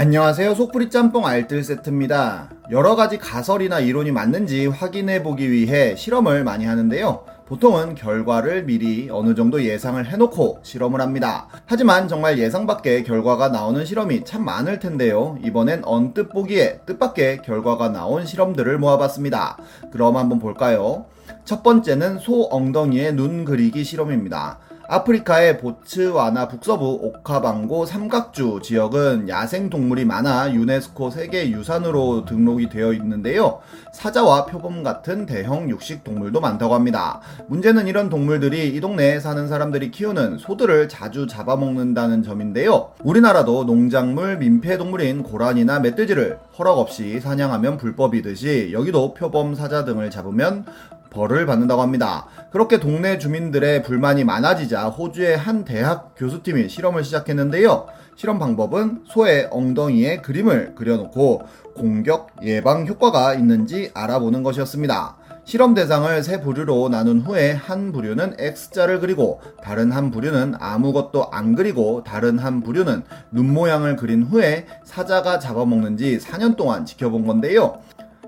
안녕하세요. 속풀이 짬뽕 알뜰 세트입니다. 여러 가지 가설이나 이론이 맞는지 확인해 보기 위해 실험을 많이 하는데요. 보통은 결과를 미리 어느 정도 예상을 해놓고 실험을 합니다. 하지만 정말 예상 밖의 결과가 나오는 실험이 참 많을 텐데요. 이번엔 언뜻 보기에 뜻밖의 결과가 나온 실험들을 모아봤습니다. 그럼 한번 볼까요? 첫 번째는 소 엉덩이에 눈 그리기 실험입니다. 아프리카의 보츠와나 북서부 오카방고 삼각주 지역은 야생 동물이 많아 유네스코 세계 유산으로 등록이 되어 있는데요. 사자와 표범 같은 대형 육식 동물도 많다고 합니다. 문제는 이런 동물들이 이 동네에 사는 사람들이 키우는 소들을 자주 잡아먹는다는 점인데요. 우리나라도 농작물 민폐 동물인 고란이나 멧돼지를 허락 없이 사냥하면 불법이듯이 여기도 표범 사자 등을 잡으면 벌을 받는다고 합니다. 그렇게 동네 주민들의 불만이 많아지자 호주의 한 대학 교수팀이 실험을 시작했는데요. 실험 방법은 소의 엉덩이에 그림을 그려놓고 공격 예방 효과가 있는지 알아보는 것이었습니다. 실험 대상을 세 부류로 나눈 후에 한 부류는 X자를 그리고 다른 한 부류는 아무것도 안 그리고 다른 한 부류는 눈 모양을 그린 후에 사자가 잡아먹는지 4년 동안 지켜본 건데요.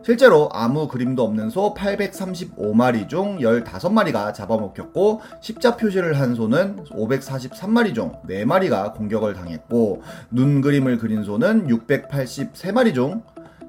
실제로 아무 그림도 없는 소 835마리 중 15마리가 잡아먹혔고 십자 표시를 한 소는 543마리 중 4마리가 공격을 당했고 눈 그림을 그린 소는 683마리 중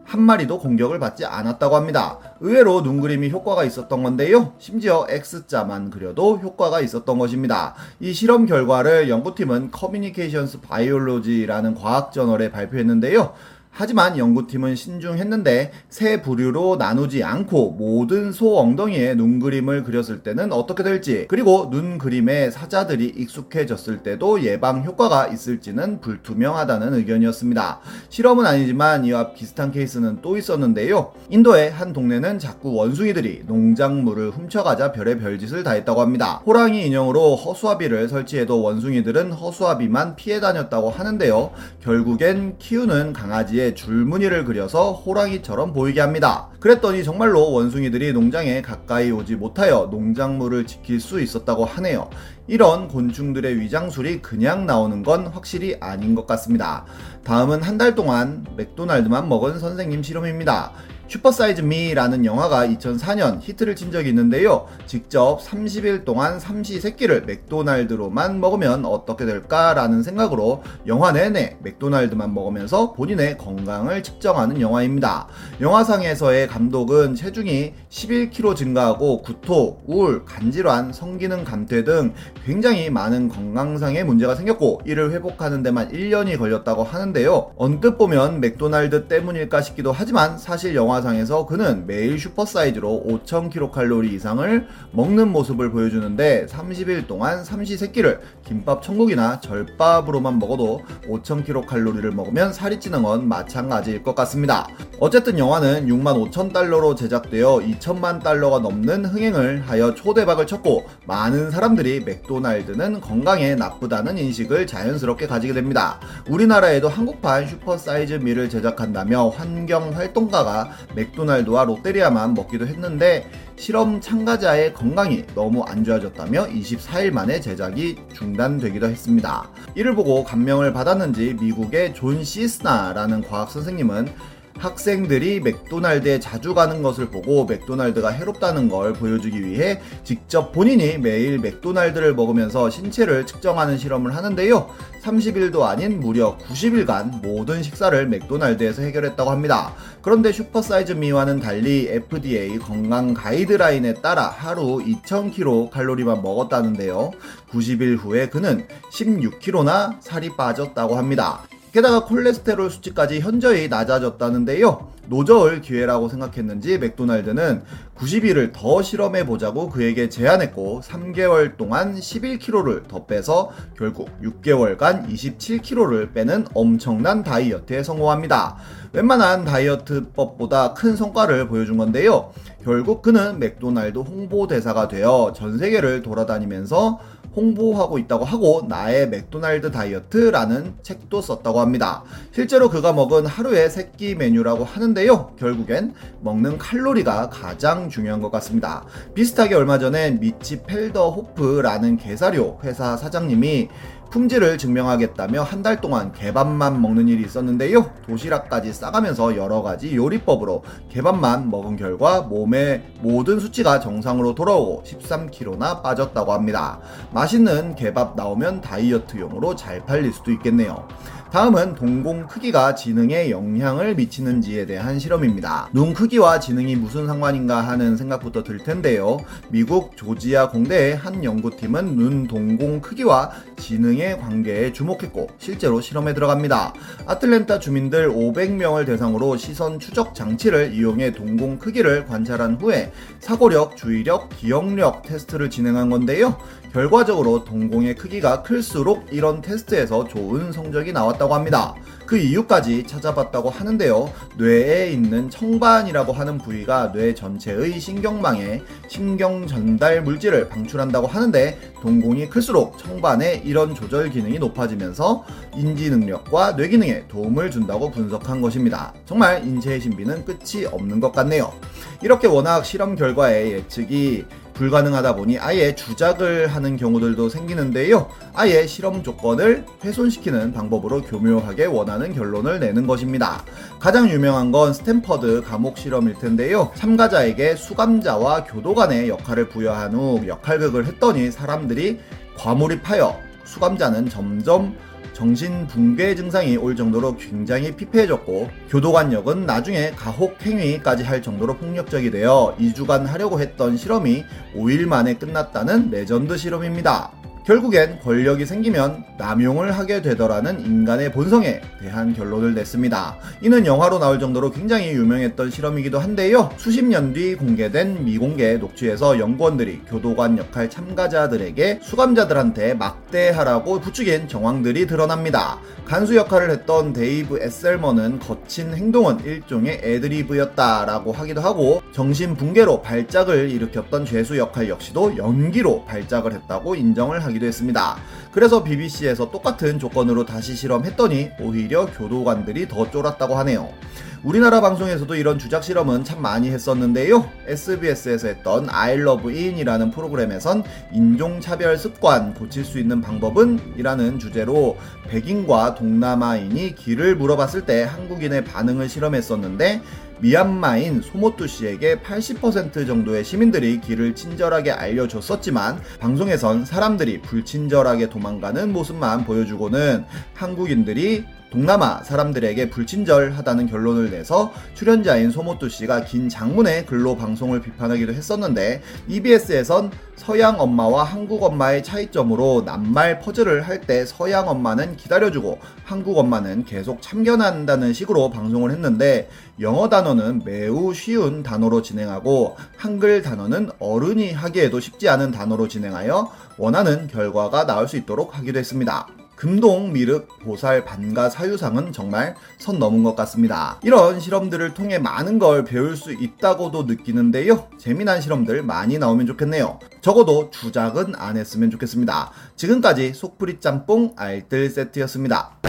한 마리도 공격을 받지 않았다고 합니다. 의외로 눈 그림이 효과가 있었던 건데요. 심지어 X자만 그려도 효과가 있었던 것입니다. 이 실험 결과를 연구팀은 Communications Biology라는 과학 저널에 발표했는데요. 하지만 연구팀은 신중했는데 세 부류로 나누지 않고 모든 소 엉덩이에 눈 그림을 그렸을 때는 어떻게 될지 그리고 눈 그림에 사자들이 익숙해졌을 때도 예방 효과가 있을지는 불투명하다는 의견이었습니다. 실험은 아니지만 이와 비슷한 케이스는 또 있었는데요. 인도의 한 동네는 자꾸 원숭이들이 농작물을 훔쳐가자 별의 별짓을 다 했다고 합니다. 호랑이 인형으로 허수아비를 설치해도 원숭이들은 허수아비만 피해 다녔다고 하는데요. 결국엔 키우는 강아지의 위에 줄무늬를 그려서 호랑이처럼 보이게 합니다. 그랬더니 정말로 원숭이들이 농장에 가까이 오지 못하여 농작물을 지킬 수 있었다고 하네요. 이런 곤충들의 위장술이 그냥 나오는 건 확실히 아닌 것 같습니다. 다음은 한 달 동안 맥도날드만 먹은 선생님 실험입니다. Super Size Me라는 영화가 2004년 히트를 친 적이 있는데요. 직접 30일 동안 삼시 세끼를 맥도날드로만 먹으면 어떻게 될까라는 생각으로 영화 내내 맥도날드만 먹으면서 본인의 건강을 측정하는 영화입니다. 영화상에서의 감독은 체중이 11kg 증가하고 구토, 우울, 간질환, 성기능 감퇴 등 굉장히 많은 건강상의 문제가 생겼고 이를 회복하는 데만 1년이 걸렸다고 하는데요. 언뜻 보면 맥도날드 때문일까 싶기도 하지만 사실 영화 영화상에서 그는 매일 슈퍼사이즈로 5000kcal 이상을 먹는 모습을 보여주는데 30일 동안 삼시세끼를 김밥 천국이나 절밥으로만 먹어도 5000kcal를 먹으면 살이 찌는 건 마찬가지일 것 같습니다. 어쨌든 영화는 6만 5천 달러로 제작되어 2천만 달러가 넘는 흥행을 하여 초대박을 쳤고 많은 사람들이 맥도날드는 건강에 나쁘다는 인식을 자연스럽게 가지게 됩니다. 우리나라에도 한국판 Super Size Me를 제작한다며 환경 활동가가 맥도날드와 롯데리아만 먹기도 했는데 실험 참가자의 건강이 너무 안 좋아졌다며 24일 만에 제작이 중단되기도 했습니다. 이를 보고 감명을 받았는지 미국의 존 시스나라는 과학 선생님은 학생들이 맥도날드에 자주 가는 것을 보고 맥도날드가 해롭다는 걸 보여주기 위해 직접 본인이 매일 맥도날드를 먹으면서 신체를 측정하는 실험을 하는데요. 30일도 아닌 무려 90일간 모든 식사를 맥도날드에서 해결했다고 합니다. 그런데 Super Size Me와는 달리 FDA 건강 가이드라인에 따라 하루 2000kcal만 먹었다는데요. 90일 후에 그는 16kg나 살이 빠졌다고 합니다. 게다가 콜레스테롤 수치까지 현저히 낮아졌다는데요. 노 저을 기회라고 생각했는지 맥도날드는 90일을 더 실험해 보자고 그에게 제안했고 3개월 동안 11kg를 더 빼서 결국 6개월간 27kg를 빼는 엄청난 다이어트에 성공합니다. 웬만한 다이어트법보다 큰 성과를 보여준 건데요. 결국 그는 맥도날드 홍보대사가 되어 전 세계를 돌아다니면서 홍보하고 있다고 하고 나의 맥도날드 다이어트라는 책도 썼다고 합니다. 실제로 그가 먹은 하루의 세끼 메뉴라고 하는데 요. 결국엔 먹는 칼로리가 가장 중요한 것 같습니다. 비슷하게 얼마 전에 미치 펠더호프라는 개사료 회사 사장님이 품질을 증명하겠다며 한 달 동안 개밥만 먹는 일이 있었는데요. 도시락까지 싸가면서 여러 가지 요리법으로 개밥만 먹은 결과 몸의 모든 수치가 정상으로 돌아오고 13kg나 빠졌다고 합니다. 맛있는 개밥 나오면 다이어트용으로 잘 팔릴 수도 있겠네요. 다음은 동공 크기가 지능에 영향을 미치는지에 대한 실험입니다. 눈 크기와 지능이 무슨 상관인가 하는 생각부터 들 텐데요. 미국 조지아 공대의 한 연구팀은 눈 동공 크기와 지능의 관계에 주목했고 실제로 실험에 들어갑니다. 아틀랜타 주민들 500명을 대상으로 시선 추적 장치를 이용해 동공 크기를 관찰한 후에 사고력, 주의력, 기억력 테스트를 진행한 건데요. 결과적으로 동공의 크기가 클수록 이런 테스트에서 좋은 성적이 나왔다고 합니다. 그 이유까지 찾아봤다고 하는데요. 뇌에 있는 청반이라고 하는 부위가 뇌 전체의 신경망에 신경 전달 물질을 방출한다고 하는데 동공이 클수록 청반의 이런 조절 기능이 높아지면서 인지 능력과 뇌 기능에 도움을 준다고 분석한 것입니다. 정말 인체의 신비는 끝이 없는 것 같네요. 이렇게 워낙 실험 결과에 예측이 불가능하다 보니 아예 주작을 하는 경우들도 생기는데요. 아예 실험 조건을 훼손시키는 방법으로 교묘하게 원하는 결론을 내는 것입니다. 가장 유명한 건 스탠퍼드 감옥 실험일 텐데요. 참가자에게 수감자와 교도관의 역할을 부여한 후 역할극을 했더니 사람들이 과몰입하여 수감자는 점점 정신 붕괴 증상이 올 정도로 굉장히 피폐해졌고 교도관 역은 나중에 가혹 행위까지 할 정도로 폭력적이 되어 2주간 하려고 했던 실험이 5일 만에 끝났다는 레전드 실험입니다. 결국엔 권력이 생기면 남용을 하게 되더라는 인간의 본성에 대한 결론을 냈습니다. 이는 영화로 나올 정도로 굉장히 유명했던 실험이기도 한데요. 수십 년 뒤 공개된 미공개 녹취에서 연구원들이 교도관 역할 참가자들에게 수감자들한테 막대하라고 부추긴 정황들이 드러납니다. 간수 역할을 했던 데이브 에셀먼은 거친 행동은 일종의 애드리브였다라고 하기도 하고 정신 붕괴로 발작을 일으켰던 죄수 역할 역시도 연기로 발작을 했다고 인정을 하기 하기도 했습니다. 그래서 BBC에서 똑같은 조건으로 다시 실험했더니 오히려 교도관들이 더 쫄았다고 하네요. 우리나라 방송에서도 이런 주작 실험은 참 많이 했었는데요. SBS에서 했던 I Love In이라는 프로그램에선 인종차별 습관 고칠 수 있는 방법은? 이라는 주제로 백인과 동남아인이 길을 물어봤을 때 한국인의 반응을 실험했었는데 미얀마인 소모투 씨에게 80% 정도의 시민들이 길을 친절하게 알려줬었지만 방송에선 사람들이 불친절하게 도망가는 모습만 보여주고는 한국인들이 동남아 사람들에게 불친절하다는 결론을 내서 출연자인 소모토 씨가 긴 장문의 글로 방송을 비판하기도 했었는데 EBS에선 서양 엄마와 한국 엄마의 차이점으로 낱말 퍼즐을 할 때 서양 엄마는 기다려주고 한국 엄마는 계속 참견한다는 식으로 방송을 했는데 영어 단어는 매우 쉬운 단어로 진행하고 한글 단어는 어른이 하기에도 쉽지 않은 단어로 진행하여 원하는 결과가 나올 수 있도록 하기도 했습니다. 금동, 미륵, 보살, 반가, 사유상은 정말 선 넘은 것 같습니다. 이런 실험들을 통해 많은 걸 배울 수 있다고도 느끼는데요. 재미난 실험들 많이 나오면 좋겠네요. 적어도 주작은 안 했으면 좋겠습니다. 지금까지 속풀이 짬뽕 알뜰 세트였습니다.